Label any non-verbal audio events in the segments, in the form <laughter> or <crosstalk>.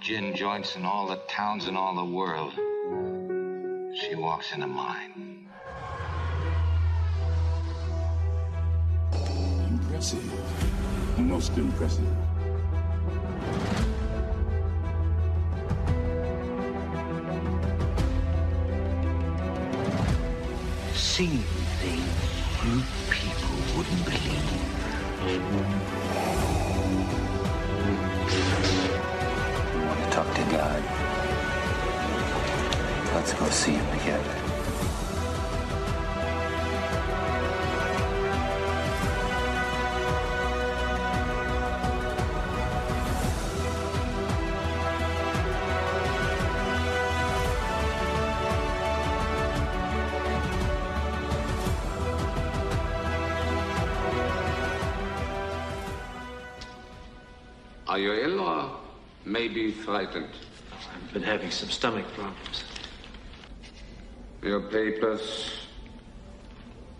Of all the gin joints in all the towns in all the world, she walks into mine. Impressive. Most impressive. Seen things you people wouldn't believe. Talk to God? Let's go see him together. Maybe frightened? I've been having some stomach problems. Your papers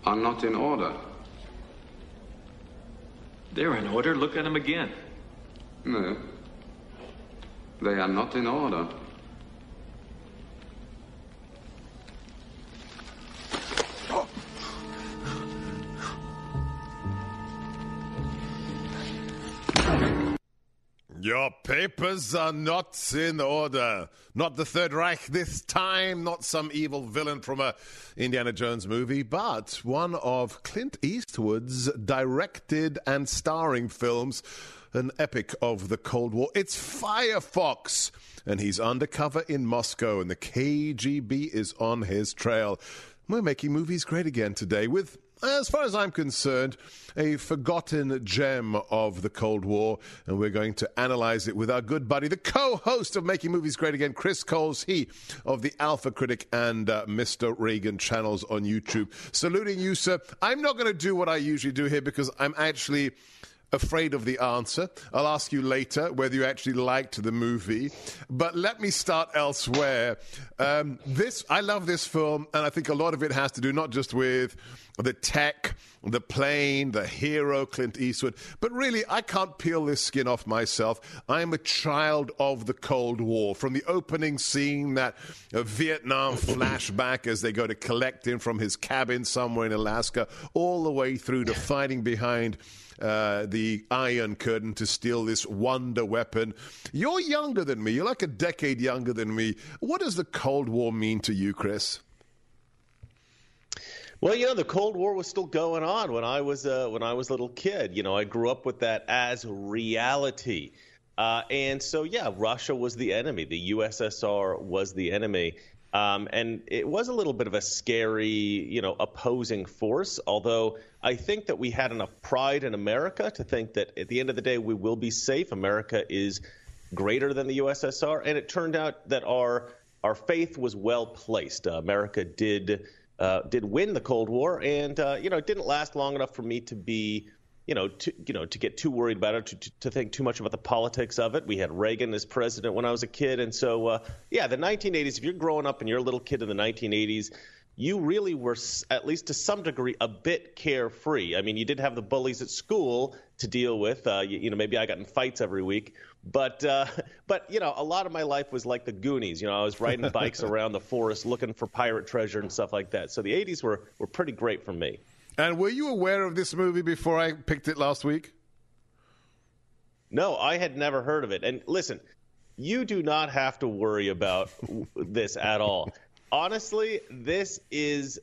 are not in order. They're in order. Look at them again. No. They are not in order. Your papers are not in order. Not the Third Reich this time, not some evil villain from a Indiana Jones movie, but one of Clint Eastwood's directed and starring films, an epic of the Cold War. It's Firefox, and he's undercover in Moscow, and the KGB is on his trail. We're making movies great again today with as far as I'm concerned, a forgotten gem of the Cold War, and we're going to analyze it with our good buddy, the co host of Making Movies Great Again, Chris Kohls, he of the Alpha Critic and uh, Mr. Reagan channels on YouTube. Saluting you, sir. I'm not going to do what I usually do here because I'm actually afraid of the answer. I'll ask you later whether you actually liked the movie. But let me start elsewhere. Um, this I love this film, and I think a lot of it has to do not just with the tech, the plane, the hero Clint Eastwood, but really I can't peel this skin off myself. I am a child of the Cold War. From the opening scene, that uh, Vietnam flashback as they go to collect him from his cabin somewhere in Alaska, all the way through to fighting behind uh, the Iron Curtain to steal this wonder weapon. You're younger than me. You're like a decade younger than me. What does the Cold War mean to you, Chris? Well, you know, the Cold War was still going on when I was uh, when I was a little kid. You know, I grew up with that as reality. Uh, and so, yeah, Russia was the enemy. The USSR was the enemy. Um, and it was a little bit of a scary, you know, opposing force. Although I think that we had enough pride in America to think that at the end of the day we will be safe. America is greater than the USSR, and it turned out that our our faith was well placed. Uh, America did uh, did win the Cold War, and uh, you know it didn't last long enough for me to be you know, to you know, to get too worried about it, to, to, to, think too much about the politics of it. We had Reagan as president when I was a kid, and so uh, yeah, the 1980s. If you're growing up and you're a little kid in the 1980s, you really were, at least to some degree, a bit carefree. I mean, you did have the bullies at school to deal with. Uh, you, you, know, maybe I got in fights every week, but uh, <laughs> but you know, a lot of my life was like the Goonies. You know, I was riding <laughs> bikes around the forest looking for pirate treasure and stuff like that. So the 80s were were pretty great for me. And were you aware of this movie before I picked it last week? No, I had never heard of it. And listen, you do not have to worry about <laughs> this at all. Honestly, this is,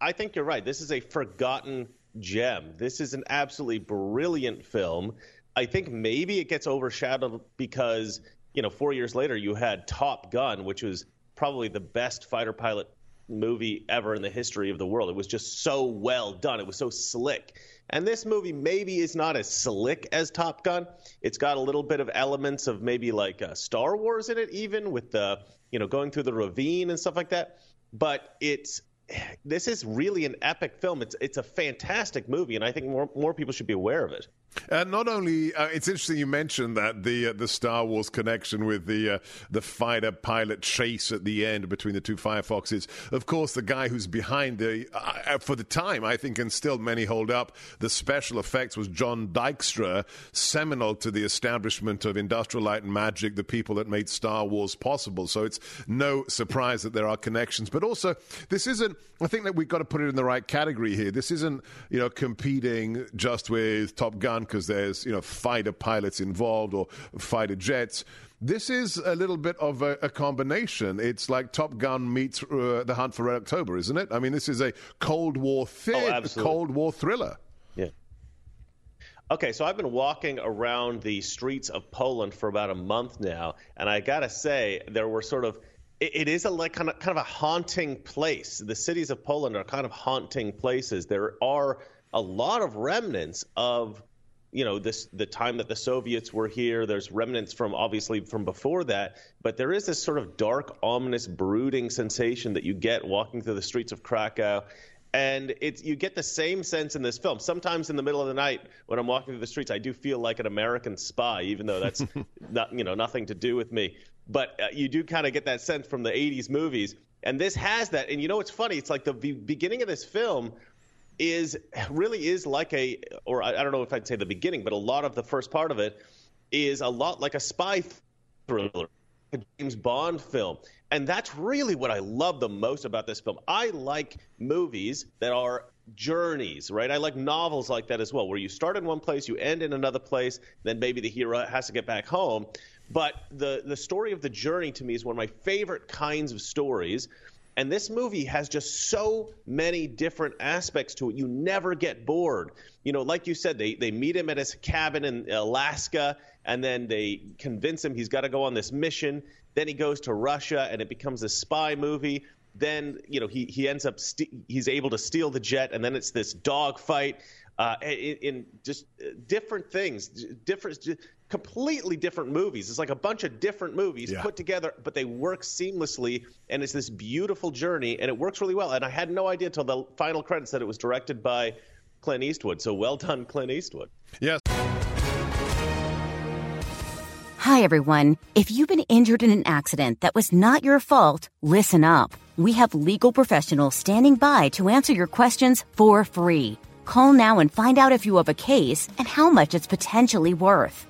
I think you're right. This is a forgotten gem. This is an absolutely brilliant film. I think maybe it gets overshadowed because, you know, four years later you had Top Gun, which was probably the best fighter pilot movie ever in the history of the world. It was just so well done. It was so slick. And this movie maybe is not as slick as Top Gun. It's got a little bit of elements of maybe like uh, Star Wars in it, even with the you know going through the ravine and stuff like that. But it's this is really an epic film. It's it's a fantastic movie, and I think more more people should be aware of it. And not only, uh, it's interesting you mentioned that the uh, the Star Wars connection with the uh, the fighter pilot chase at the end between the two Firefoxes. Of course, the guy who's behind the uh, for the time, I think, and still many hold up the special effects was John Dykstra, seminal to the establishment of Industrial Light and Magic, the people that made Star Wars possible. So it's no surprise that there are connections. But also, this isn't. I think that we've got to put it in the right category here. This isn't, you know, competing just with Top Gun because there's you know fighter pilots involved or fighter jets. This is a little bit of a, a combination. It's like Top Gun meets uh, The Hunt for Red October, isn't it? I mean, this is a Cold War oh, Cold War thriller. Yeah. Okay, so I've been walking around the streets of Poland for about a month now, and I gotta say there were sort of it is a like kind of kind of a haunting place. The cities of Poland are kind of haunting places. There are a lot of remnants of you know this the time that the Soviets were here. There's remnants from obviously from before that, but there is this sort of dark, ominous, brooding sensation that you get walking through the streets of Krakow. And it's you get the same sense in this film. Sometimes in the middle of the night when I'm walking through the streets, I do feel like an American spy, even though that's <laughs> not you know nothing to do with me. But uh, you do kind of get that sense from the '80s movies, and this has that. And you know what's funny? It's like the beginning of this film is really is like a, or I, I don't know if I'd say the beginning, but a lot of the first part of it is a lot like a spy thriller, a James Bond film. And that's really what I love the most about this film. I like movies that are journeys, right? I like novels like that as well, where you start in one place, you end in another place, then maybe the hero has to get back home. But the the story of the journey to me is one of my favorite kinds of stories and this movie has just so many different aspects to it. You never get bored. You know, like you said, they, they meet him at his cabin in Alaska, and then they convince him he's got to go on this mission. Then he goes to Russia, and it becomes a spy movie. Then, you know, he, he ends up, st- he's able to steal the jet, and then it's this dogfight. Uh, in, in, just different things, different completely different movies. It's like a bunch of different movies yeah. put together, but they work seamlessly, and it's this beautiful journey, and it works really well. And I had no idea until the final credits that it was directed by Clint Eastwood. So well done, Clint Eastwood. Yes. Hi, everyone. If you've been injured in an accident that was not your fault, listen up. We have legal professionals standing by to answer your questions for free. Call now and find out if you have a case and how much it's potentially worth.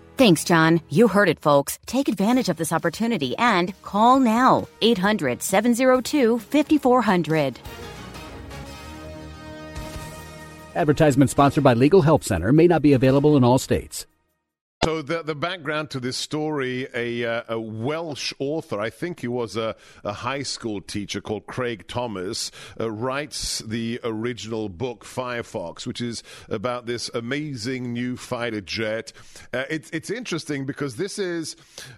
Thanks, John. You heard it, folks. Take advantage of this opportunity and call now 800 702 5400. Advertisement sponsored by Legal Help Center may not be available in all states. So the the background to this story, a, uh, a Welsh author, I think he was a, a high school teacher called Craig Thomas, uh, writes the original book Firefox, which is about this amazing new fighter jet. Uh, it's it's interesting because this is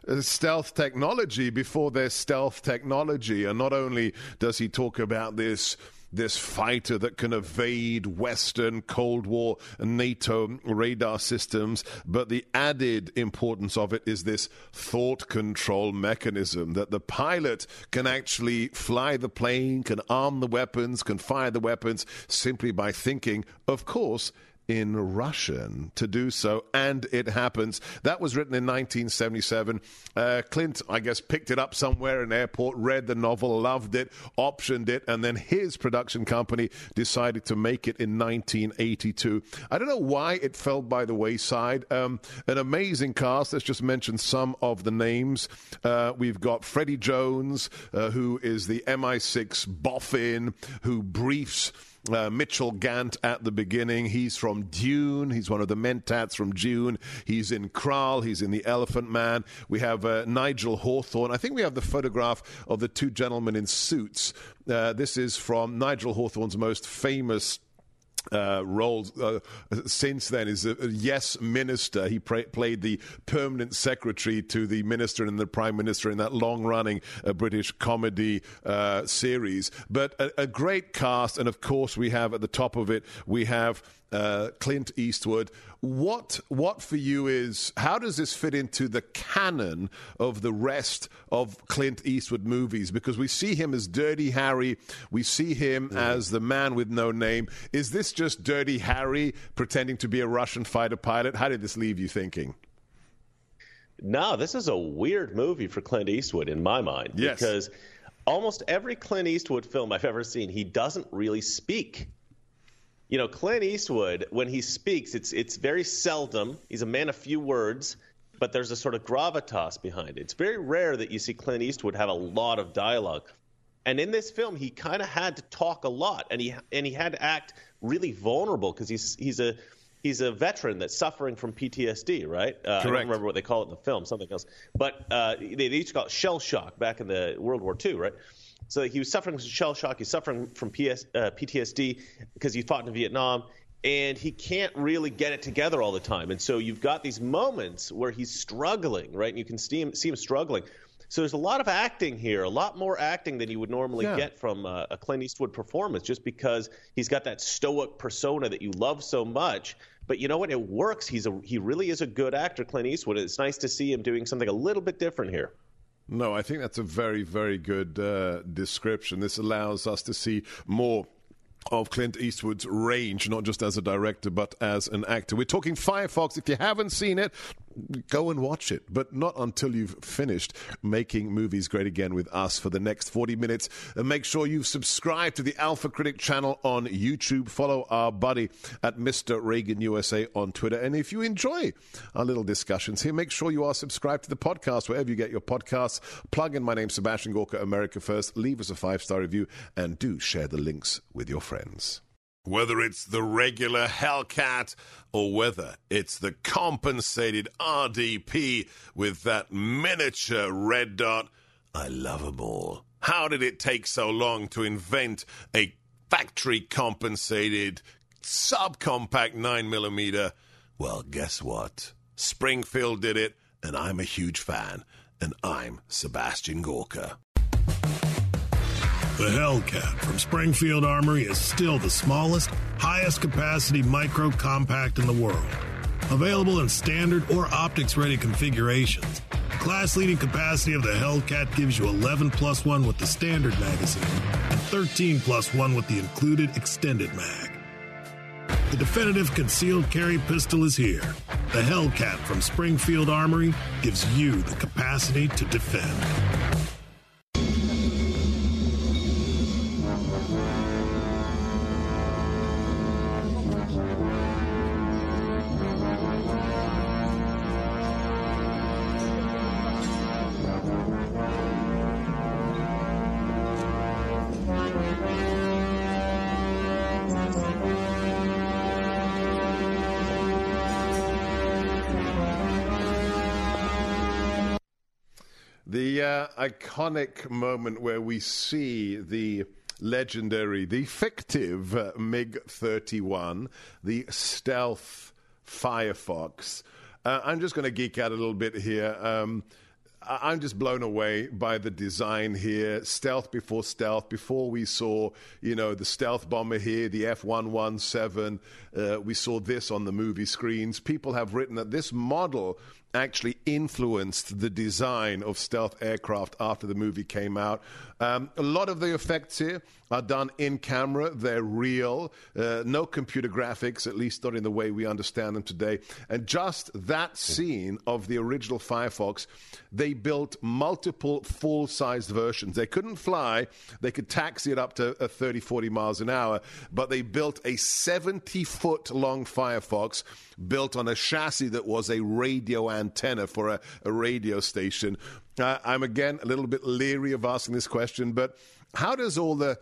uh, stealth technology before there's stealth technology, and not only does he talk about this this fighter that can evade Western Cold War NATO radar systems. But the added importance of it is this thought control mechanism that the pilot can actually fly the plane, can arm the weapons, can fire the weapons simply by thinking, of course, in Russian to do so, and it happens. That was written in 1977. Uh, Clint, I guess, picked it up somewhere in airport, read the novel, loved it, optioned it, and then his production company decided to make it in 1982. I don't know why it fell by the wayside. Um, an amazing cast. Let's just mention some of the names. Uh, we've got Freddie Jones, uh, who is the MI6 boffin who briefs uh, Mitchell Gant at the beginning. He's from Dune. He's one of the Mentats from Dune. He's in Krull. He's in The Elephant Man. We have uh, Nigel Hawthorne. I think we have the photograph of the two gentlemen in suits. Uh, this is from Nigel Hawthorne's most famous uh, roles uh, since then is a, a, yes minister. He pra- played the permanent secretary to the minister and the prime minister in that long running uh, British comedy uh, series. But a, a, great cast, and of course, we have at the top of it, we have uh, Clint Eastwood. What what for you is how does this fit into the canon of the rest of Clint Eastwood movies? Because we see him as Dirty Harry, we see him mm. as the man with no name. Is this just Dirty Harry pretending to be a Russian fighter pilot? How did this leave you thinking? No, this is a weird movie for Clint Eastwood in my mind yes. because almost every Clint Eastwood film I've ever seen, he doesn't really speak you know, Clint Eastwood, when he speaks, it's it's very seldom. He's a man of few words, but there's a sort of gravitas behind it. It's very rare that you see Clint Eastwood have a lot of dialogue. And in this film, he kind of had to talk a lot, and he and he had to act really vulnerable because he's he's a he's a veteran that's suffering from PTSD, right? Uh, I don't remember what they call it in the film, something else. But uh, they, they each got shell shock back in the World War II, right? So he was suffering from shell shock. He's suffering from PS, uh, PTSD because he fought in Vietnam, and he can't really get it together all the time. And so you've got these moments where he's struggling, right? And you can see him, see him struggling. So there's a lot of acting here, a lot more acting than you would normally yeah. get from a, a Clint Eastwood performance, just because he's got that stoic persona that you love so much. But you know what? It works. He's a he really is a good actor, Clint Eastwood. It's nice to see him doing something a little bit different here. No, I think that's a very, very good uh, description. This allows us to see more of Clint Eastwood's range, not just as a director, but as an actor. We're talking Firefox. If you haven't seen it, go and watch it, but not until you've finished making movies great again with us for the next 40 minutes. And make sure you subscribe to the Alpha Critic channel on YouTube. Follow our buddy at Mr. Reagan USA on Twitter. And if you enjoy our little discussions here, make sure you are subscribed to the podcast wherever you get your podcasts. Plug in my name, Sebastian Gorka, America First. Leave us a five star review and do share the links with your friends. Whether it's the regular Hellcat or whether it's the compensated RDP with that miniature red dot, I love them all. How did it take so long to invent a factory compensated subcompact 9mm? Well, guess what? Springfield did it, and I'm a huge fan, and I'm Sebastian Gorka. The Hellcat from Springfield Armory is still the smallest, highest capacity micro compact in the world. Available in standard or optics ready configurations. Class leading capacity of the Hellcat gives you 11 plus 1 with the standard magazine and 13 plus 1 with the included extended mag. The definitive concealed carry pistol is here. The Hellcat from Springfield Armory gives you the capacity to defend. Iconic moment where we see the legendary, the fictive uh, MiG 31, the stealth Firefox. Uh, I'm just going to geek out a little bit here. Um, I'm just blown away by the design here. Stealth before stealth. Before we saw, you know, the stealth bomber here, the F117. Uh, we saw this on the movie screens. People have written that this model actually influenced the design of stealth aircraft after the movie came out. Um, a lot of the effects here are done in camera, they're real, uh, no computer graphics, at least not in the way we understand them today. And just that scene of the original Firefox, they built multiple full sized versions. They couldn't fly, they could taxi it up to uh, 30, 40 miles an hour, but they built a 70 foot long Firefox built on a chassis that was a radio antenna for a, a radio station. Uh, I'm again a little bit leery of asking this question, but how does all the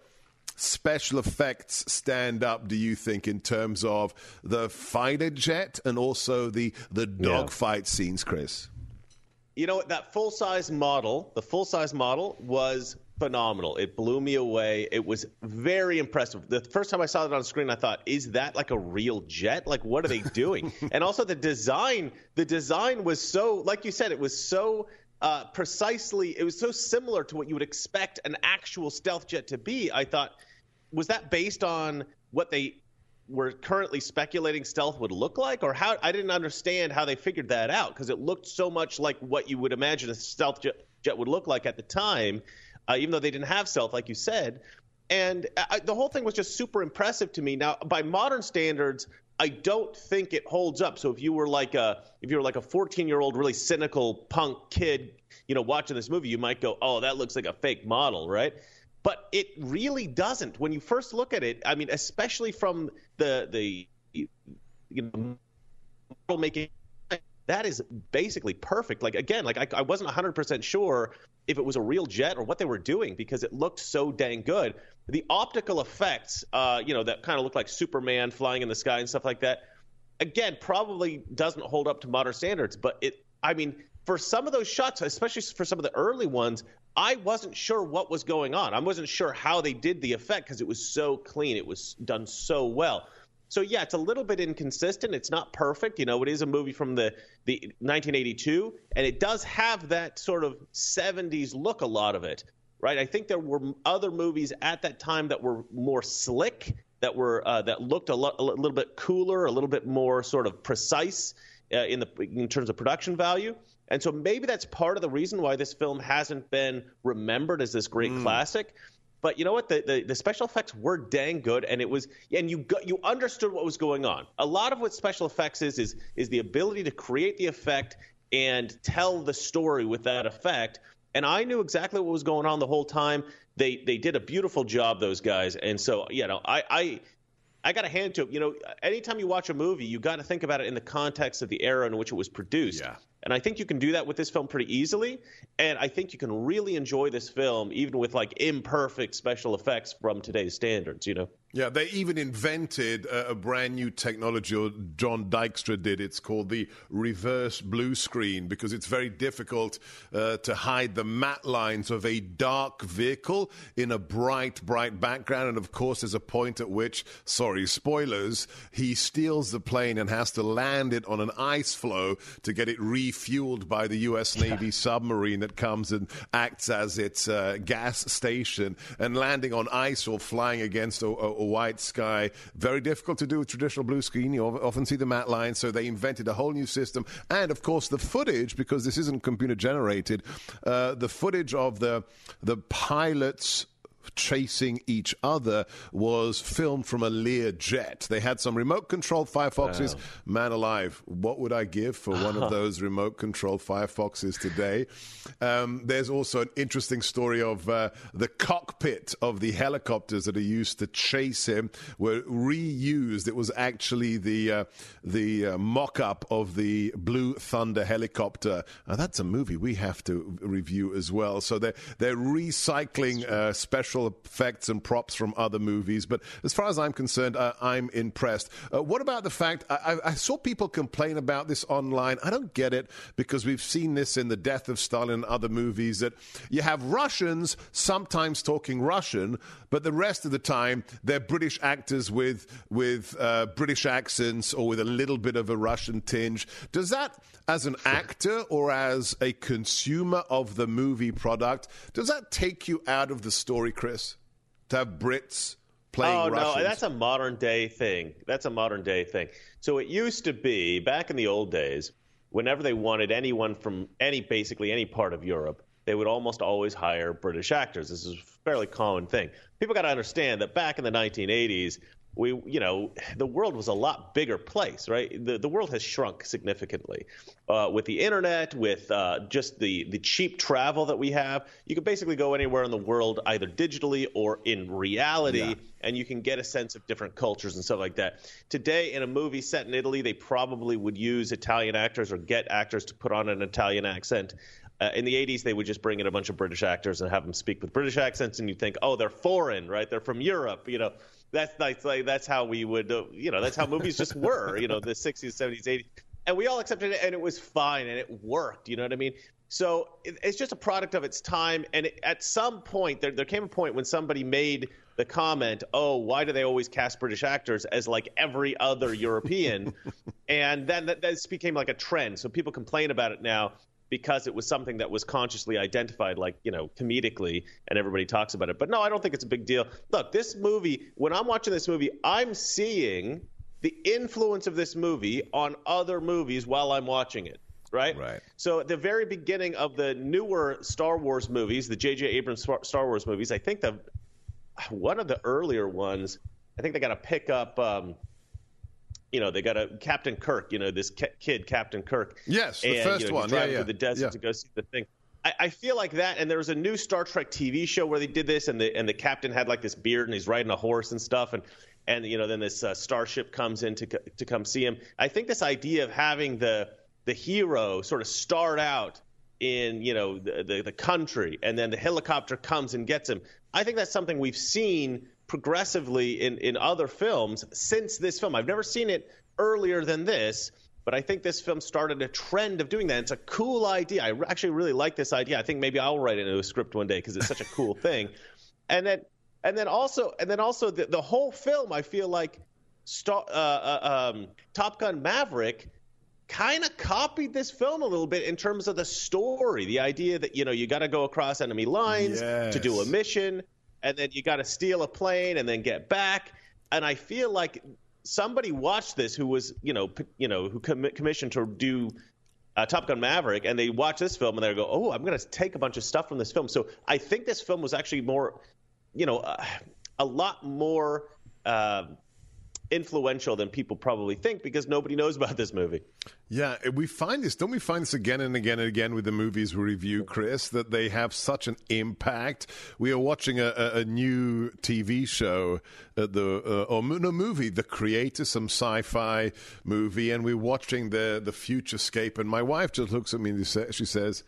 special effects stand up, do you think, in terms of the fighter jet and also the, the dogfight yeah. scenes, Chris? You know, that full size model, the full size model was phenomenal. It blew me away. It was very impressive. The first time I saw it on screen, I thought, "Is that like a real jet? Like, what are they doing?" <laughs> and also the design. The design was so, like you said, it was so uh, precisely. It was so similar to what you would expect an actual stealth jet to be. I thought, was that based on what they were currently speculating stealth would look like, or how? I didn't understand how they figured that out because it looked so much like what you would imagine a stealth jet, jet would look like at the time uh, even though they didn't have stealth, like you said. And I, the whole thing was just super impressive to me. Now, by modern standards, I don't think it holds up. So if you were like a if you were like a 14 year old really cynical punk kid, you know, watching this movie, you might go, "Oh, that looks like a fake model," right? But it really doesn't. When you first look at it, I mean, especially from the the you know model making that is basically perfect. Like again, like I, I wasn't 100% sure if it was a real jet or what they were doing because it looked so dang good. The optical effects, uh, you know, that kind of looked like Superman flying in the sky and stuff like that. Again, probably doesn't hold up to modern standards, but it. I mean, for some of those shots, especially for some of the early ones, I wasn't sure what was going on. I wasn't sure how they did the effect because it was so clean. It was done so well. So yeah, it's a little bit inconsistent. It's not perfect. You know, it is a movie from the the 1982, and it does have that sort of 70s look. A lot of it, right? I think there were other movies at that time that were more slick, that were uh, that looked a, lo- a little bit cooler, a little bit more sort of precise uh, in the in terms of production value. And so maybe that's part of the reason why this film hasn't been remembered as this great mm. classic. But you know what? The, the, the special effects were dang good, and it was, and you got, you understood what was going on. A lot of what special effects is is is the ability to create the effect and tell the story with that effect. And I knew exactly what was going on the whole time. They they did a beautiful job, those guys. And so you know, I I I got a hand to it. You know, anytime you watch a movie, you got to think about it in the context of the era in which it was produced. Yeah. And I think you can do that with this film pretty easily. And I think you can really enjoy this film even with like imperfect special effects from today's standards, you know? Yeah, they even invented a, a, brand new technology, or John Dykstra did. It's called the reverse blue screen because it's very difficult uh, to hide the matte lines of a dark vehicle in a bright, bright background. And of course, there's a point at which, sorry, spoilers, he steals the plane and has to land it on an ice floe to get it refueled by the U.S. Navy submarine that comes and acts as its uh, gas station. And landing on ice or flying against a a white sky. Very difficult to do with traditional blue screen. You often see the matte lines, so they invented a whole new system. And of course, the footage, because this isn't computer generated, uh, the footage of the the pilots chasing each other was filmed from a Lear jet. They had some remote controlled Firefoxes. Wow. Man alive, what would I give for one of <laughs> those remote controlled Firefoxes today? Um, there's also an interesting story of uh, the cockpit of the helicopters that are used to chase him were reused. It was actually the uh, the uh, mock-up of the Blue Thunder helicopter. Now, that's a movie we have to review as well. So they're they're recycling uh, special special effects and props from other movies. But as far as I'm concerned, uh, I'm impressed. Uh, what about the fact I, I, saw people complain about this online? I don't get it because we've seen this in The Death of Stalin and other movies that you have Russians sometimes talking Russian, but the rest of the time they're British actors with with uh, British accents or with a little bit of a Russian tinge. Does that, as an actor or as a consumer of the movie product, does that take you out of the story? Chris, to have Brits playing oh, Russians? no, that's a modern day thing. That's a modern day thing. So it used to be back in the old days, whenever they wanted anyone from any basically any part of Europe, they would almost always hire British actors. This is a fairly common thing. People got to understand that back in the 1980s, we you know the world was a lot bigger place right the the world has shrunk significantly uh, with the internet with uh, just the the cheap travel that we have you can basically go anywhere in the world either digitally or in reality yeah. and you can get a sense of different cultures and stuff like that today in a movie set in Italy they probably would use Italian actors or get actors to put on an Italian accent uh, in the 80s, they would just bring in a bunch of British actors and have them speak with British accents, and you'd think, oh, they're foreign, right? They're from Europe, you know. That's that's like that's how we would, uh, you know, that's how movies just were, you know, the 60s, 70s, 80s, and we all accepted it, and it was fine, and it worked. You know what I mean? So it, it's just a product of its time, and it, at some point, there there came a point when somebody made the comment, "Oh, why do they always cast British actors as like every other European?" <laughs> and then that, this became like a trend. So people complain about it now because it was something that was consciously identified, like, you know, comedically, and everybody talks about it. But no, I don't think it's a big deal. Look, this movie, when I'm watching this movie, I'm seeing the influence of this movie on other movies while I'm watching it. Right? Right. So at the very beginning of the newer Star Wars movies, the J.J. Abrams Star Wars movies, I think the one of the earlier ones, I think they got to pick up um, you know, they got a Captain Kirk, you know, this kid, Captain Kirk. Yes, the and, first you know, one. Driving yeah, yeah. through the desert yeah. to go see the thing. I, I, feel like that, and there was a new Star Trek TV show where they did this, and the and the captain had like this beard, and he's riding a horse and stuff, and and you know, then this uh, starship comes in to to come see him. I think this idea of having the the hero sort of start out in you know the, the, the country, and then the helicopter comes and gets him. I think that's something we've seen progressively in in other films since this film. I've never seen it earlier than this. But I think this film started a trend of doing that. It's a cool idea. I actually really like this idea. I think maybe I'll write it into a script one day because it's such a cool <laughs> thing. And then, and then also, and then also, the, the whole film. I feel like Star, uh, uh, um, Top Gun Maverick kind of copied this film a little bit in terms of the story. The idea that you know you got to go across enemy lines yes. to do a mission, and then you got to steal a plane and then get back. And I feel like somebody watched this who was you know you know who com- commissioned to do uh, Top Gun Maverick, and they watch this film and they go, "Oh, I'm going to take a bunch of stuff from this film." So I think this film was actually more, you know, uh, a lot more uh, influential than people probably think because nobody knows about this movie. Yeah, we find this, don't we find this again and again and again with the movies we review, Chris, that they have such an impact. We are watching a, a, new TV show, at the uh, or no movie, The Creator, some sci-fi movie, and we're watching the the Futurescape, and my wife just looks at me and she says,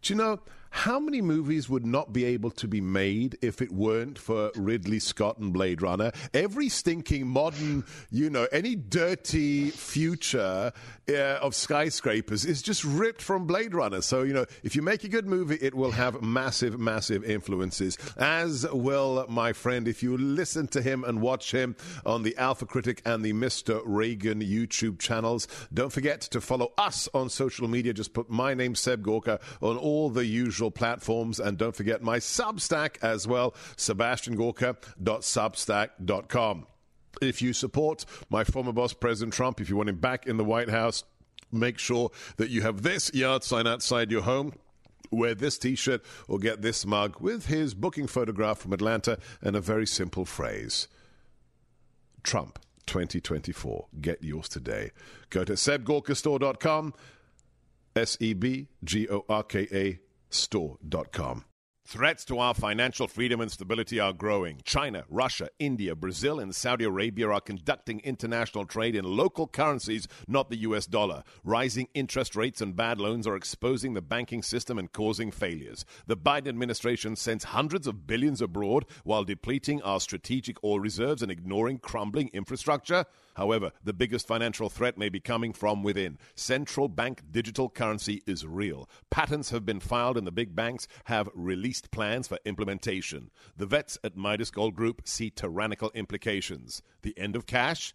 "Do you know?" How many movies would not be able to be made if it weren't for Ridley Scott and Blade Runner? Every stinking modern, you know, any dirty future uh, of skyscrapers is just ripped from Blade Runner. So, you know, if you make a good movie, it will have massive, massive influences, as will my friend. If you listen to him and watch him on the Alpha Critic and the Mr. Reagan YouTube channels, don't forget to follow us on social media. Just put my name, Seb Gorka, on all the usual platforms. And don't forget my Substack as well, sebastiangorka.substack.com. If you support my former boss, President Trump, if you want him back in the White House, make sure that you have this yard sign outside your home wear this t shirt or get this mug with his booking photograph from Atlanta and a very simple phrase Trump 2024. Get yours today. Go to sebgorkastore.com, S E B G O R K A store.com. Threats to our financial freedom and stability are growing. China, Russia, India, Brazil, and Saudi Arabia are conducting international trade in local currencies, not the US dollar. Rising interest rates and bad loans are exposing the banking system and causing failures. The Biden administration sends hundreds of billions abroad while depleting our strategic oil reserves and ignoring crumbling infrastructure. However, the biggest financial threat may be coming from within. Central bank digital currency is real. Patents have been filed, and the big banks have released plans for implementation. The vets at Midas Gold Group see tyrannical implications. The end of cash?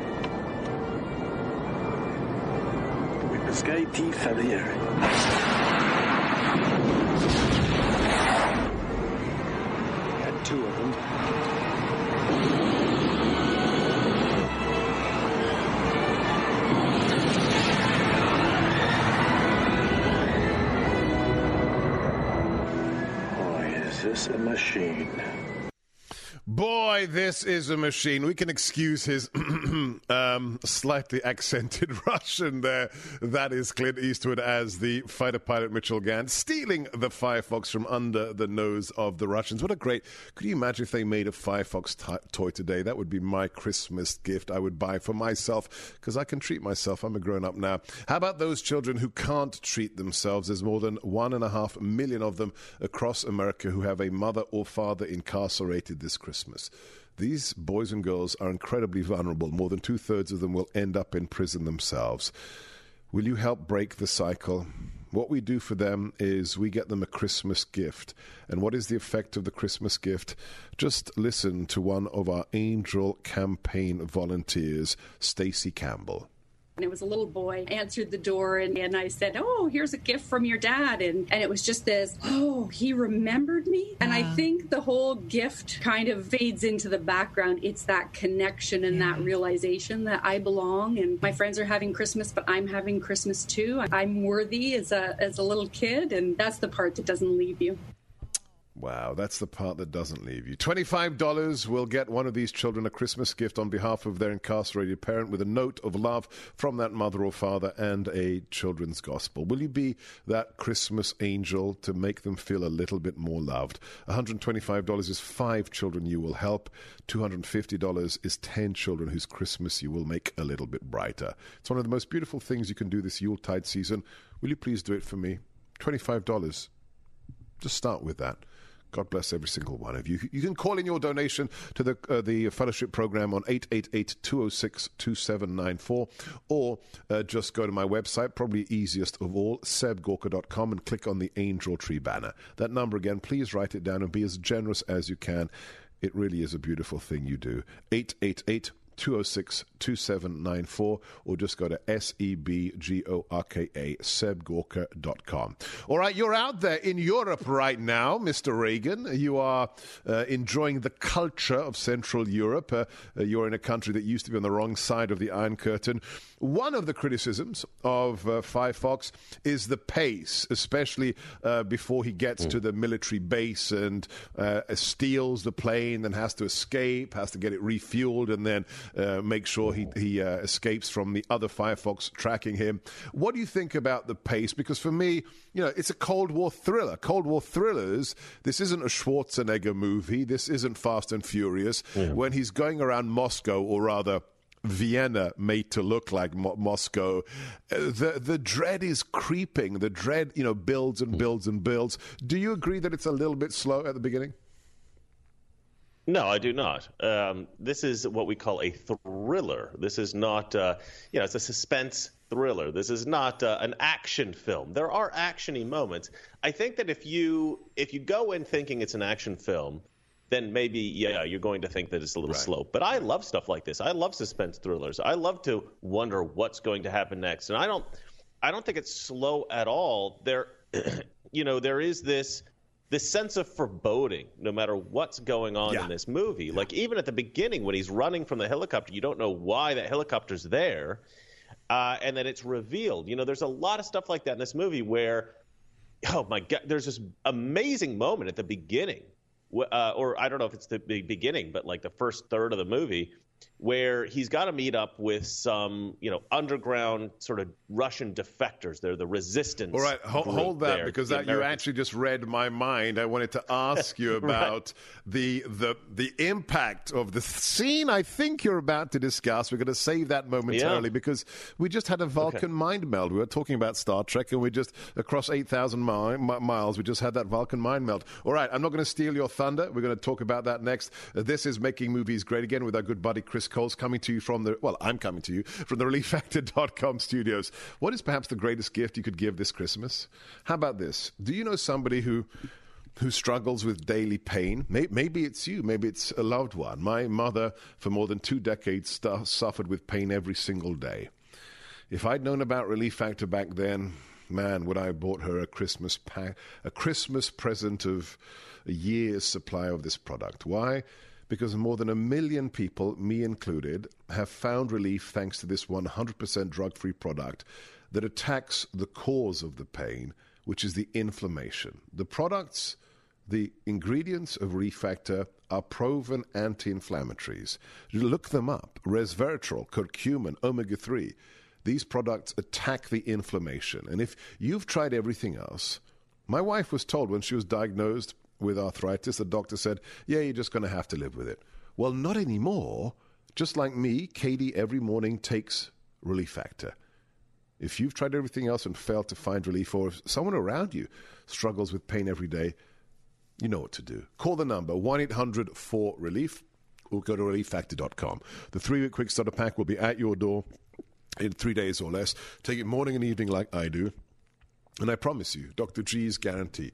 Sky T. Xavier. Had two of them. Why is this a machine. Boy, this is a machine. We can excuse his <clears throat> um, slightly accented <laughs> Russian there. That is Clint Eastwood as the fighter pilot Mitchell Gant stealing the Firefox from under the nose of the Russians. What a great. Could you imagine if they made a Firefox t- toy today? That would be my Christmas gift I would buy for myself because I can treat myself. I'm a grown up now. How about those children who can't treat themselves? There's more than one and a half million of them across America who have a mother or father incarcerated this Christmas. Christmas. These boys and girls are incredibly vulnerable. More than two thirds of them will end up in prison themselves. Will you help break the cycle? What we do for them is we get them a Christmas gift. And what is the effect of the Christmas gift? Just listen to one of our Angel campaign volunteers, Stacy Campbell. And it was a little boy answered the door and, and I said, Oh, here's a gift from your dad. And, and it was just this, Oh, he remembered me. And I think the whole gift kind of fades into the background. It's that connection and that realization that I belong and my friends are having Christmas, but I'm having Christmas too. I'm worthy as a, as a little kid. And that's the part that doesn't leave you. Wow, that's the part that doesn't leave you. $25 will get one of these children a Christmas gift on behalf of their incarcerated parent with a note of love from that mother or father and a children's gospel. Will you be that Christmas angel to make them feel a little bit more loved? $125 is five children you will help. $250 is 10 children whose Christmas you will make a little bit brighter. It's one of the most beautiful things you can do this Yuletide season. Will you please do it for me? $25. Just start with that. God bless every single one of you. You can call in your donation to the uh, the fellowship program on 888-206-2794 or uh, just go to my website, probably easiest of all, sebgorka.com and click on the angel tree banner. That number again, please write it down and be as generous as you can. It really is a beautiful thing you do. 888 206 2794 or just go to S-E-B-G-O-R-K-A, sebgorka.com. All right, you're out there in Europe right now, Mr. Reagan. You are uh, enjoying the culture of Central Europe. Uh, uh, you're in a country that used to be on the wrong side of the Iron Curtain. One of the criticisms of uh, Firefox is the pace, especially uh, before he gets mm. to the military base and uh, steals the plane, then has to escape, has to get it refueled, and then uh, make sure he, he uh, escapes from the other Firefox tracking him. What do you think about the pace? Because for me, you know, it's a Cold War thriller. Cold War thrillers, this isn't a Schwarzenegger movie. This isn't Fast and Furious. Mm. When he's going around Moscow, or rather, Vienna made to look like Mo- Moscow. Uh, the the dread is creeping. The dread, you know, builds and builds and builds. Do you agree that it's a little bit slow at the beginning? No, I do not. Um, this is what we call a thriller. This is not, uh, you know, it's a suspense thriller. This is not uh, an action film. There are actiony moments. I think that if you if you go in thinking it's an action film, then maybe yeah, you're going to think that it's a little right. slow. But I love stuff like this. I love suspense thrillers. I love to wonder what's going to happen next. And I don't I don't think it's slow at all. There <clears throat> you know, there is this this sense of foreboding no matter what's going on yeah. in this movie. Yeah. Like even at the beginning when he's running from the helicopter, you don't know why that helicopter's there. Uh, and then it's revealed. You know, there's a lot of stuff like that in this movie where oh my god, there's this amazing moment at the beginning uh, or I don't know if it's the beginning, but like the first third of the movie, where he's got to meet up with some, you know, underground sort of Russian defectors. They're the resistance. All right, hold, hold that there, because that you actually just read my mind. I wanted to <laughs> ask you about right. the the the impact of the scene. I think you're about to discuss. We're going to save that momentarily yeah. because we just had a Vulcan okay. mind meld. We were talking about Star Trek, and we just across eight thousand mi- miles, we just had that Vulcan mind meld. All right, I'm not going to steal your thunder. We're going to talk about that next. Uh, this is making movies great again with our good buddy Chris Kohls coming to you from the, well, I'm coming to you from the ReliefFactor.com studios. What is perhaps the greatest gift you could give this Christmas? How about this? Do you know somebody who who struggles with daily pain. Maybe it's you, maybe it's a loved one. My mother, for more than two decades, st- suffered with pain every single day. If I'd known about Relief Factor back then, man, would I have bought her a Christmas pack, a Christmas present of a year's supply of this product? Why? Because more than a million people, me included, have found relief thanks to this 100% drug free product that attacks the cause of the pain, which is the inflammation. The products the ingredients of Refactor are proven anti inflammatories. Look them up resveratrol, curcumin, omega 3. These products attack the inflammation. And if you've tried everything else, my wife was told when she was diagnosed with arthritis, the doctor said, Yeah, you're just going to have to live with it. Well, not anymore. Just like me, Katie every morning takes Relief Factor. If you've tried everything else and failed to find relief, or if someone around you struggles with pain every day, you know what to do. Call the number 1 800 4 Relief or go to relieffactor.com. The three week quick starter pack will be at your door in three days or less. Take it morning and evening like I do. And I promise you, Dr. G's guarantee,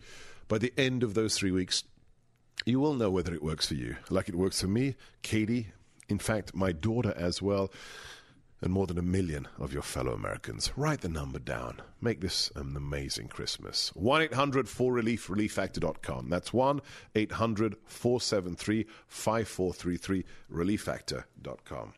by the end of those three weeks, you will know whether it works for you, like it works for me, Katie, in fact, my daughter as well and more than a million of your fellow Americans. Write the number down. Make this an amazing Christmas. 1 800 4 Relief, relieffactor.com. That's 1 800 473 5433, relieffactor.com.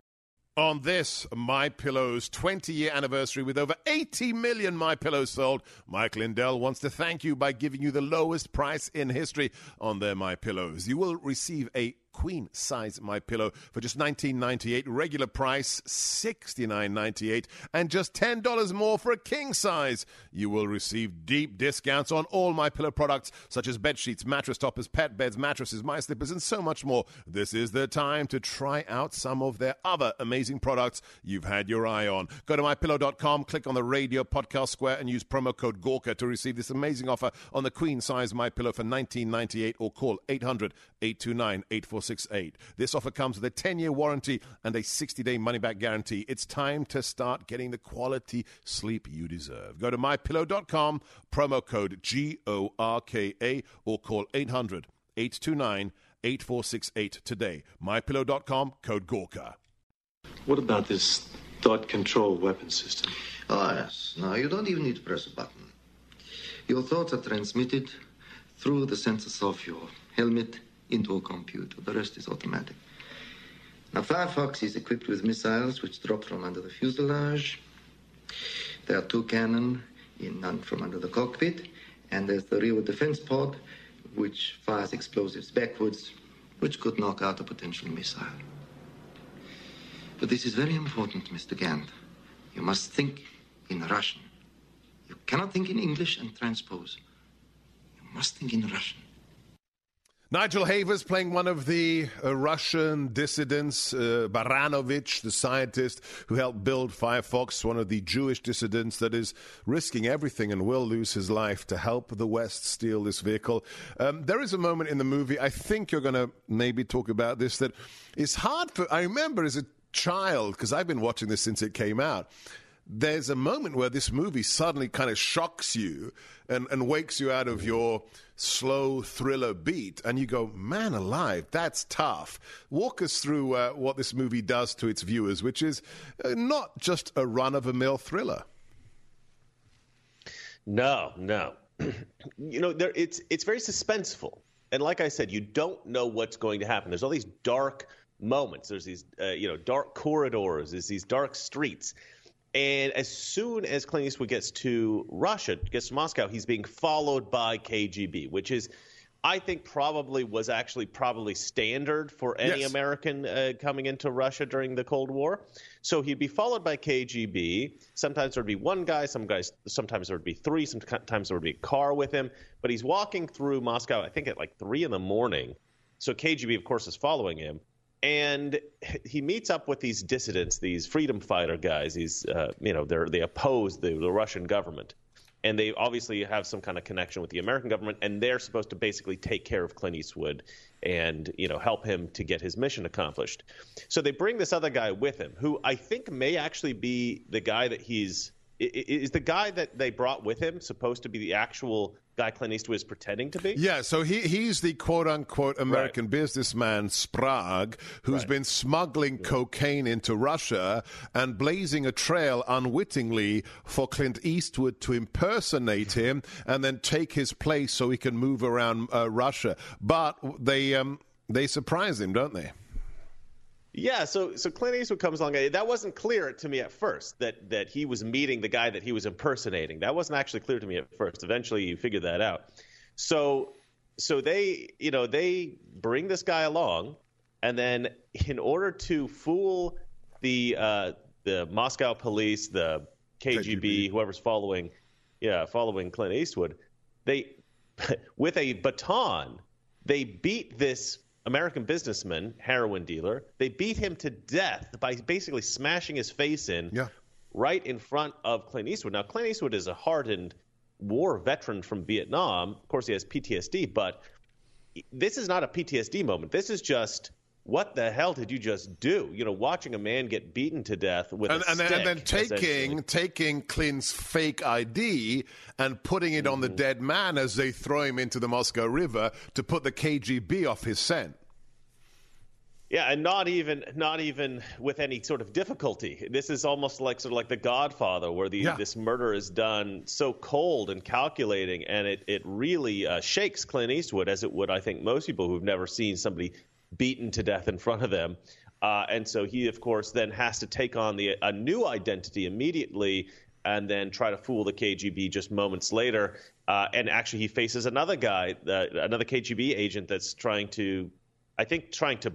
On this My Pillow's 20 year anniversary with over 80 million My Pillows sold, Mike Lindell wants to thank you by giving you the lowest price in history on their My Pillows. You will receive a queen size my pillow for just $19.98 regular price $69.98 and just $10 more for a king size. You will receive deep discounts on all my pillow products such as bed sheets mattress toppers pet beds mattresses my slippers and so much more. This is the time to try out some of their other amazing products you've had your eye on. Go to mypillow.com click on the radio podcast square and use promo code gorka to receive this amazing offer on the queen size my pillow for $19.98 or call 800 829 8468. This offer comes with a 10 year warranty and a 60 day money back guarantee. It's time to start getting the quality sleep you deserve. Go to mypillow.com, promo code G O R K A, or call 800 829 8468 today. Mypillow.com, code Gorka. What about this thought control weapon system? Oh, yes. Now, you don't even need to press a button. Your thoughts are transmitted through the sensors of your helmet into a computer. The rest is automatic. Now, Firefox is equipped with missiles which drop from under the fuselage. There are two cannon in from under the cockpit, and there's the rear defense pod, which fires explosives backwards, which could knock out a potential missile. But this is very important, Mr. Gant. You must think in Russian. You cannot think in English and transpose. You must think in Russian. Nigel Havers playing one of the uh, Russian dissidents, uh, Baranovich, the scientist who helped build Firefox, one of the Jewish dissidents that is risking everything and will lose his life to help the West steal this vehicle. Um, there is a moment in the movie, I think you're going to maybe talk about this, that it's hard for. I remember as a child, because I've been watching this since it came out there's a moment where this movie suddenly kind of shocks you and, and wakes you out of your slow thriller beat, and you go, man alive, that's tough. Walk us through uh, what this movie does to its viewers, which is uh, not just a run of a mill thriller. No, no. <clears throat> you know, there, it's it's very suspenseful, and like I said, you don't know what's going to happen. There's all these dark moments. There's these, uh, you know, dark corridors. There's these dark streets and as soon as Clint Eastwood gets to Russia, gets to Moscow, he's being followed by KGB, which is, I think, probably was actually probably standard for any Yes. American uh, coming into Russia during the Cold War. So he'd be followed by KGB. Sometimes there'd be one guy, some guys, sometimes there would be three, sometimes there would be a car with him. But he's walking through Moscow, I think at like three in the morning. So KGB, of course, is following him and he meets up with these dissidents, these freedom fighter guys. These, uh, you know, they they oppose the, the Russian government, and they obviously have some kind of connection with the American government, and they're supposed to basically take care of Clint Eastwood and you know help him to get his mission accomplished. So they bring this other guy with him, who I think may actually be the guy that he's is the guy that they brought with him supposed to be the actual guy Clint Eastwood is pretending to be. Yeah, so he, he's the quote unquote American businessman Sprague who's been smuggling cocaine into Russia and blazing a trail unwittingly for Clint Eastwood to impersonate him and then take his place so he can move around uh, Russia. But they um, they surprise him, don't they? Yeah, so so Clint Eastwood comes along. That wasn't clear to me at first that that he was meeting the guy that he was impersonating. That wasn't actually clear to me at first. Eventually, you figured that out. So so they, you know, they bring this guy along, and then in order to fool the uh, the Moscow police, the KGB, KGB, whoever's following, yeah, following Clint Eastwood, they <laughs> with a baton, they beat this American businessman, heroin dealer. They beat him to death by basically smashing his face in yeah. right in front of Clint Eastwood. Now, Clint Eastwood is a hardened war veteran from Vietnam. Of course, he has PTSD, but this is not a PTSD moment. This is just what the hell did you just do? You know, watching a man get beaten to death with and, a and, stick, and then taking taking Clint's fake ID and putting it mm-hmm. on the mm-hmm. dead man as they throw him into the Moscow River to put the KGB off his scent. Yeah, and not even not even with any sort of difficulty. This is almost like sort of like The Godfather, where the yeah. this murder is done so cold and calculating, and it it really uh, shakes Clint Eastwood, as it would I think most people who've never seen somebody beaten to death in front of them. Uh, and so he, of course, then has to take on the a new identity immediately, and then try to fool the KGB just moments later. Uh, and actually, he faces another guy, uh, another KGB agent that's trying to I think trying to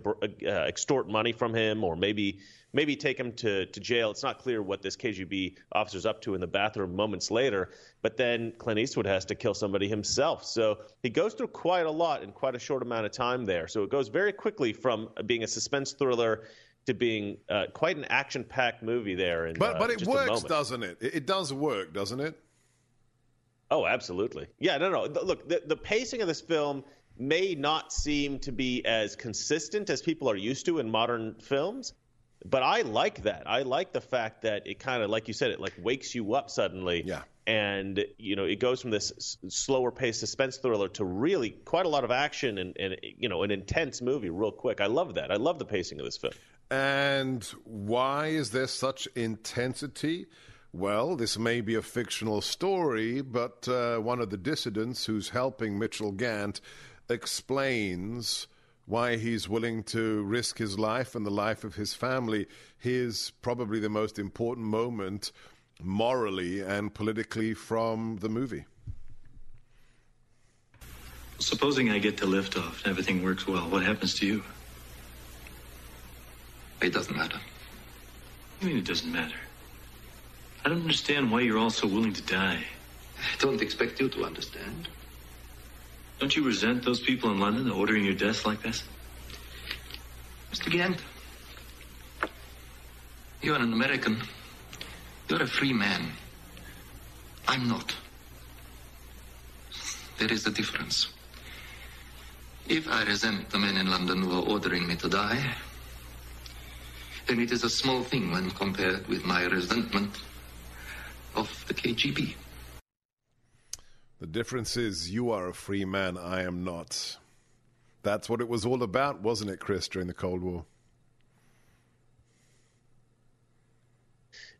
uh, extort money from him or maybe maybe take him to, to jail. It's not clear what this KGB officer's up to in the bathroom moments later. But then Clint Eastwood has to kill somebody himself. So he goes through quite a lot in quite a short amount of time there. So it goes very quickly from being a suspense thriller to being uh, quite an action-packed movie there. In, but uh, but it works, doesn't it? It does work, doesn't it? Oh, absolutely. Yeah, no, no. Look, the, the pacing of this film may not seem to be as consistent as people are used to in modern films. But I like that. I like the fact that it kind of, like you said, it like wakes you up suddenly. Yeah. And you know, it goes from this s- slower paced suspense thriller to really quite a lot of action and, and you know, an intense movie real quick. I love that. I love the pacing of this film. And why is there such intensity? Well, this may be a fictional story, but uh, one of the dissidents who's helping Mitchell Gant explains why he's willing to risk his life and the life of his family. Here's probably the most important moment morally and politically from the movie. Supposing I get to liftoff and everything works well, what happens to you? It doesn't matter. You mean it doesn't matter? I don't understand why you're all so willing to die. I don't expect you to understand. Don't you resent those people in London ordering your death like this? Mr. Gant, you're an American. You're a free man. I'm not. There is a difference. If I resent the men in London who are ordering me to die, then it is a small thing when compared with my resentment of the KGB. The difference is you are a free man, I am not. That's what it was all about, wasn't it, Chris, during the Cold War?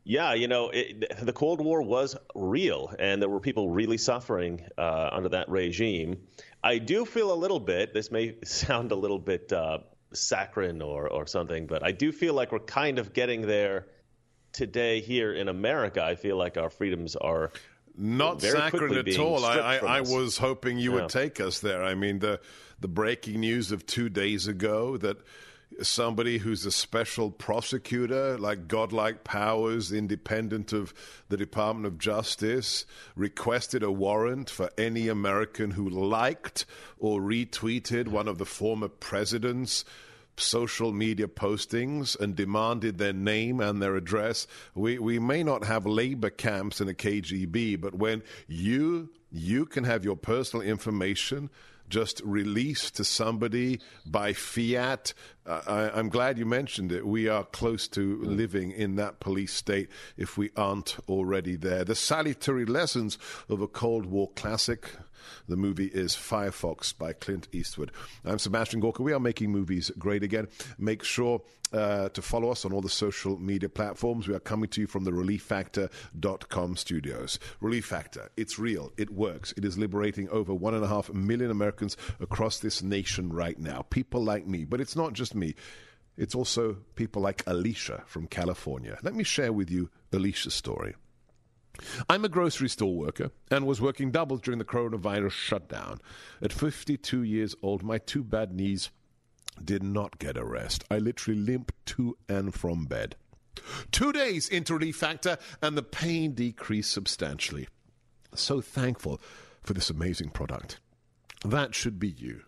Yeah, you know, it, the Cold War was real, and there were people really suffering uh, under that regime. I do feel a little bit, this may <laughs> sound a little bit uh, saccharine or, or something, but I do feel like we're kind of getting there today here in America. I feel like our freedoms are not saccharine at all. I, I, I, was hoping you yeah. would take us there. I mean, the the breaking news of two days ago that somebody who's a special prosecutor, like godlike powers, independent of the Department of Justice, requested a warrant for any American who liked or retweeted one of the former president's social media postings and demanded their name and their address. We, we may not have labor camps in a KGB, but when you you can have your personal information just released to somebody by fiat. Uh, I, am glad you mentioned it. We are close to living in that police state if we aren't already there. The salutary lessons of a Cold War classic the movie is Firefox by Clint Eastwood. I'm Sebastian Gorka. We are making movies great again. Make sure uh, to follow us on all the social media platforms. We are coming to you from the ReliefFactor.com studios. Relief Factor, it's real, it works. It is liberating over one and a half million Americans across this nation right now. People like me, but it's not just me. It's also people like Alicia from California. Let me share with you Alicia's story. I'm a grocery store worker and was working doubles during the coronavirus shutdown. At 52 years old, my two bad knees did not get a rest. I literally limped to and from bed. Two days into Relief Factor, and the pain decreased substantially. So thankful for this amazing product. That should be you.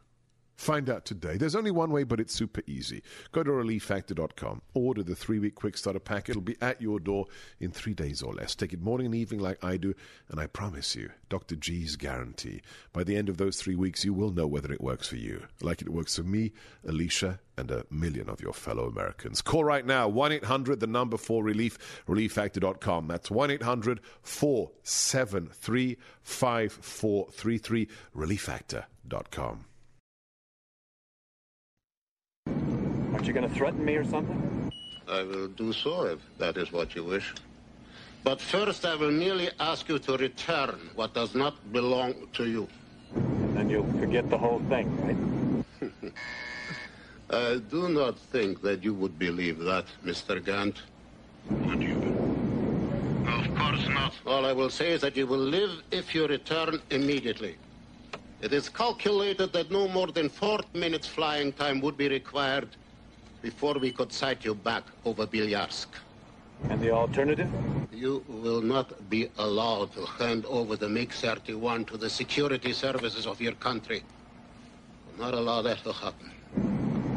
Find out today. There's only one way, but it's super easy. Go to relieffactor.com. Order the three week quick starter pack. It'll be at your door in three days or less. Take it morning and evening like I do, and I promise you, Dr. G's guarantee. By the end of those three weeks, you will know whether it works for you, like it works for me, Alicia, and a million of your fellow Americans. Call right now 1 800, the number for relief, relieffactor.com. That's 1 800 473 5433, relieffactor.com. Aren't you going to threaten me or something? I will do so if that is what you wish. But first, I will merely ask you to return what does not belong to you. And then you'll forget the whole thing, right? <laughs> I do not think that you would believe that, Mr. Gant. Would you? Of course not. All I will say is that you will live if you return immediately. It is calculated that no more than four minutes flying time would be required before we could sight you back over Bilyarsk. And the alternative? You will not be allowed to hand over the MiG-31 to the security services of your country. Will not allow that to happen.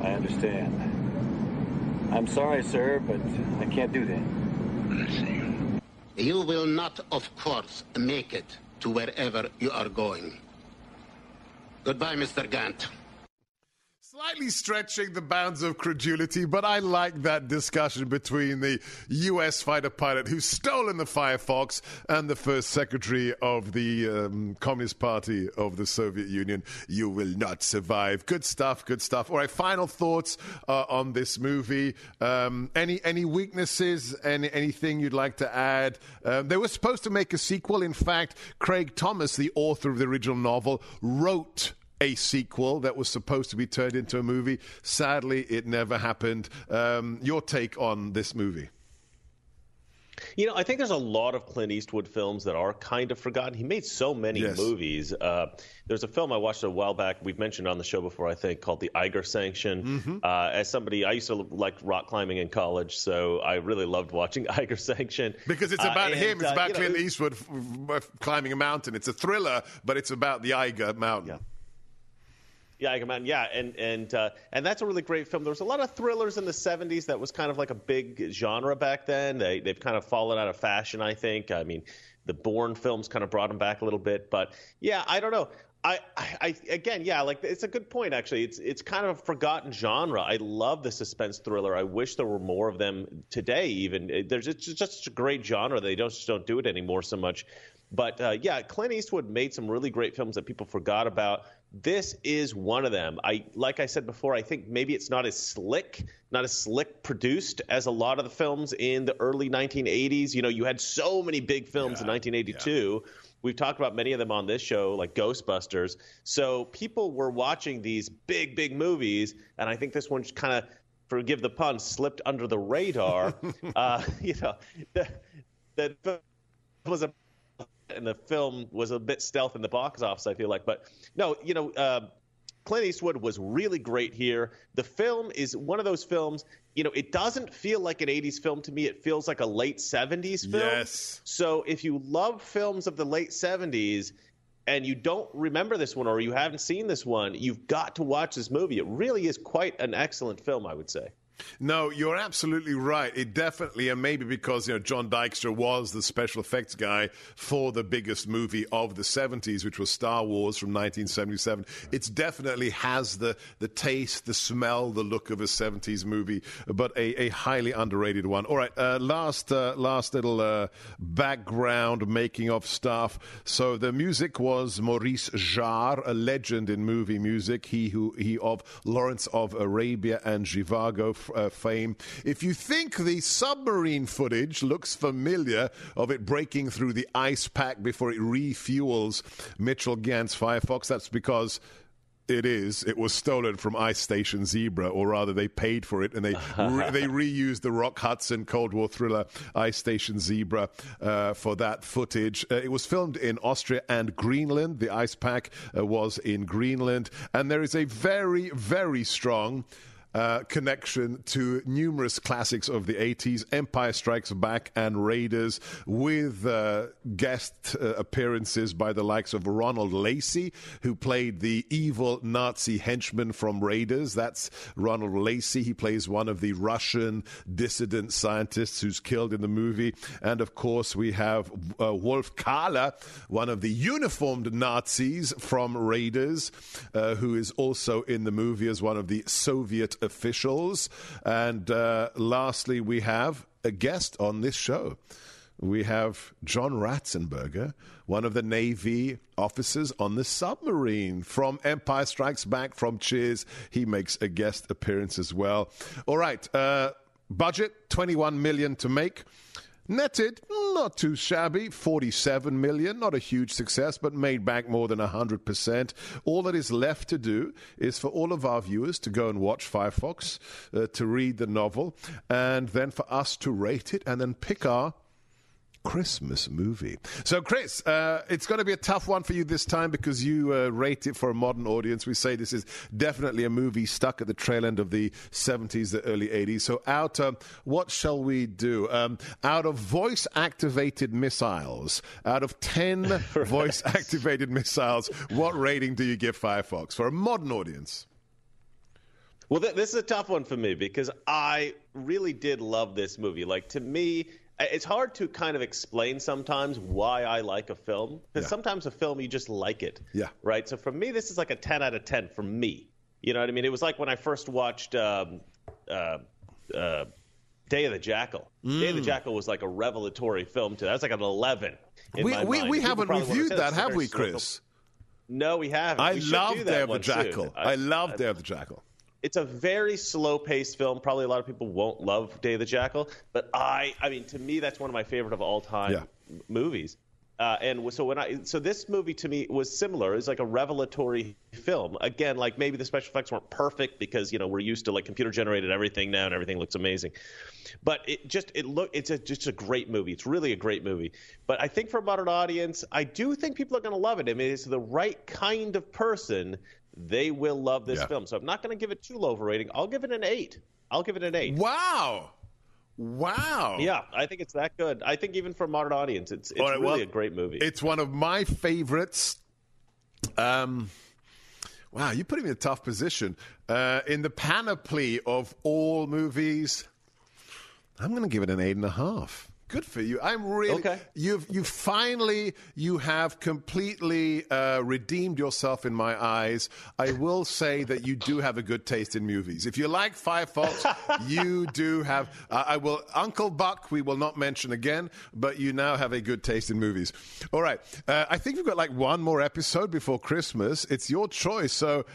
I understand. I'm sorry, sir, but I can't do that. I see. You will not, of course, make it to wherever you are going. Goodbye, Mr. Gant. Slightly stretching the bounds of credulity, but I like that discussion between the U.S. fighter pilot who's stolen the Firefox and the first secretary of the um, Communist Party of the Soviet Union. You will not survive. Good stuff, good stuff. All right, final thoughts uh, on this movie. Um, any any weaknesses? Any anything you'd like to add? Um, they were supposed to make a sequel. In fact, Craig Thomas, the author of the original novel, wrote a sequel that was supposed to be turned into a movie. Sadly, it never happened. Um, your take on this movie? You know, I think there's a lot of Clint Eastwood films that are kind of forgotten. He made so many Yes. movies. Uh, there's a film I watched a while back. We've mentioned on the show before, I think, called The Eiger Sanction. Mm-hmm. Uh, as somebody, I used to like rock climbing in college, so I really loved watching <laughs> Eiger Sanction Because it's Uh, about and, him. It's uh, about know, Clint it- Eastwood climbing a mountain. It's a thriller, but it's about the Eiger Mountain. Yeah, I can Yeah, and and uh, and that's a really great film. There was a lot of thrillers in the '70s that was kind of like a big genre back then. They they've kind of fallen out of fashion, I think. I mean, the Bourne films kind of brought them back a little bit, but yeah, I don't know. I, I, I again, yeah, like it's a good point actually. It's it's kind of a forgotten genre. I love the suspense thriller. I wish there were more of them today. Even there's it's just a great genre. They don't just don't do it anymore so much. But uh, yeah, Clint Eastwood made some really great films that people forgot about. This is one of them. I like I said before. I think maybe it's not as slick, not as slick produced as a lot of the films in the early 1980s. You know, you had so many big films in 1982. We've talked about many of them on this show, like Ghostbusters. So people were watching these big, big movies, and I think this one just kind of, forgive the pun, slipped under the radar. <laughs> uh, <laughs> you know, the, the was a and the film was a bit stealth in the box office. I feel like, but no, you know, uh, Clint Eastwood was really great here. The film is one of those films. You know, it doesn't feel like an '80s film to me. It feels like a late '70s film. Yes. So if you love films of the late '70s and you don't remember this one or you haven't seen this one, you've got to watch this movie. It really is quite an excellent film, I would say. No, you're absolutely right. It definitely, and maybe because you know John Dykstra was the special effects guy for the biggest movie of the '70s, which was Star Wars from 1977. It definitely has the the taste, the smell, the look of a '70s movie, but a, a highly underrated one. All right, uh, last uh, last little uh, background making of stuff. So the music was Maurice Jarre, a legend in movie music. He who he of Lawrence of Arabia and Zhivago uh, fame. If you think the submarine footage looks familiar of it breaking through the ice pack before it refuels Mitchell Gant's Firefox, that's because it is. It was stolen from Ice Station Zebra, or rather, they paid for it and they <laughs> re- they reused the Rock Hudson Cold War thriller Ice Station Zebra uh, for that footage. Uh, it was filmed in Austria and Greenland. The ice pack uh, was in Greenland, and there is a very very strong uh, connection to numerous classics of the 80s Empire Strikes Back and Raiders, with uh, guest uh, appearances by the likes of Ronald Lacey, who played the evil Nazi henchman from Raiders. That's Ronald Lacey. He plays one of the Russian dissident scientists who's killed in the movie. And of course, we have uh, Wolf Kahler, one of the uniformed Nazis from Raiders, uh, who is also in the movie as one of the Soviet officials. And uh, lastly, we have a guest on this show. We have John Ratzenberger, one of the Navy officers on the submarine from Empire Strikes Back, from Cheers. He makes a guest appearance as well. All right, uh, budget 21 million to make. Netted, not too shabby, 47 million, not a huge success, but made back more than 100%. All that is left to do is for all of our viewers to go and watch Firefox, uh, to read the novel, and then for us to rate it and then pick our Christmas movie. So, Chris, uh, it's going to be a tough one for you this time because you uh, rate it for a modern audience. We say this is definitely a movie stuck at the trail end of the 70s, the early 80s. So, out, uh, what shall we do? Um, out of voice activated missiles, out of 10 <laughs> voice activated missiles, what rating do you give Firefox for a modern audience? Well, th- this is a tough one for me because I really did love this movie. Like, to me, it's hard to kind of explain sometimes why I like a film because yeah. sometimes a film you just like it. Yeah. Right. So for me, this is like a ten out of ten for me. You know what I mean? It was like when I first watched um, uh, uh, Day of the Jackal. Mm. Day of the mm. Jackal was like a revelatory film too. That's like an eleven. we we, we haven't reviewed that, have we, Chris? No, we haven't. I we love Day of the Jackal. I, I love Day of the Jackal it's a very slow paced film. Probably a lot of people won't love Day of the Jackal, but I, I mean, to me, that's one of my favorite of all time yeah. movies. Uh, and so when I, so this movie to me was similar. It's like a revelatory film. Again, like maybe the special effects weren't perfect because you know we're used to like computer generated everything now and everything looks amazing. But it just it look it's a, just a great movie. It's really a great movie. But I think for a modern audience, I do think people are going to love it. I mean, it's the right kind of person they will love this yeah. film. So I'm not going to give it too low of a rating. I'll give it an eight. I'll give it an eight. Wow. Wow. Yeah, I think it's that good. I think even for a modern audience, it's, it's right, really well, a great movie. It's one of my favorites. Um, wow, you're putting me in a tough position. Uh, in the panoply of all movies, I'm going to give it an eight and a half. Good for you. I'm really. Okay. You've you finally you have completely uh, redeemed yourself in my eyes. I will say that you do have a good taste in movies. If you like Firefox, <laughs> you do have. Uh, I will Uncle Buck. We will not mention again, but you now have a good taste in movies. All right. Uh, I think we've got like one more episode before Christmas. It's your choice. So,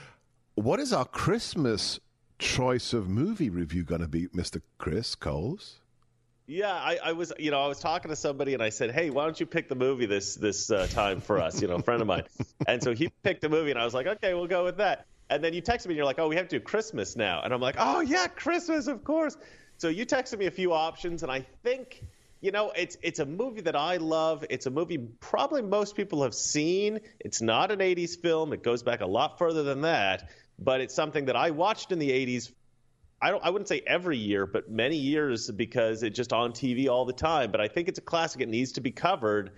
what is our Christmas choice of movie review going to be, Mister Chris Kohls? Yeah, I, I, was, you know, I was talking to somebody and I said, "Hey, why don't you pick the movie this this uh, time for us?" You know, a friend of mine, <laughs> and so he picked the movie, and I was like, "Okay, we'll go with that." And then you texted me, and you're like, "Oh, we have to do Christmas now," and I'm like, "Oh yeah, Christmas, of course." So you texted me a few options, and I think, you know, it's it's a movie that I love. It's a movie probably most people have seen. It's not an '80s film. It goes back a lot further than that, but it's something that I watched in the '80s I don't I wouldn't say every year, but many years because it's just on TV all the time. But I think it's a classic. It needs to be covered.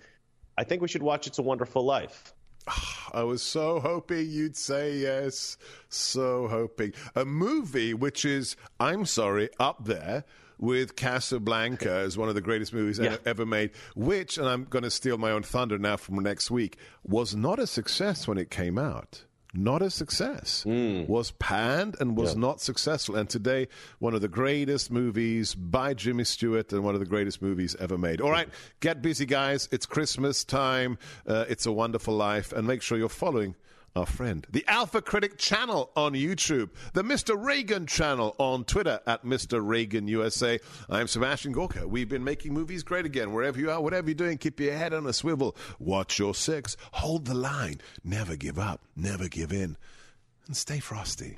I think we should watch It's a Wonderful Life. <sighs> I was so hoping you'd say yes. So hoping. A movie which is, I'm sorry, up there with Casablanca as one of the greatest movies yeah. ever made, which, and I'm going to steal my own thunder now from next week, was not a success when it came out not a success, mm. was panned and was yeah. not successful. And today, one of the greatest movies by Jimmy Stewart and one of the greatest movies ever made. All right, get busy, guys. It's Christmas time. Uh, it's a wonderful life. And make sure you're following our friend. The Alpha Critic channel on YouTube, the Mr. Reagan channel on Twitter at Mr. Reagan USA. I'm Sebastian Gorka. We've been making movies great again. Wherever you are, whatever you're doing, keep your head on a swivel. Watch your six. Hold the line. Never give up. Never give in. and stay frosty.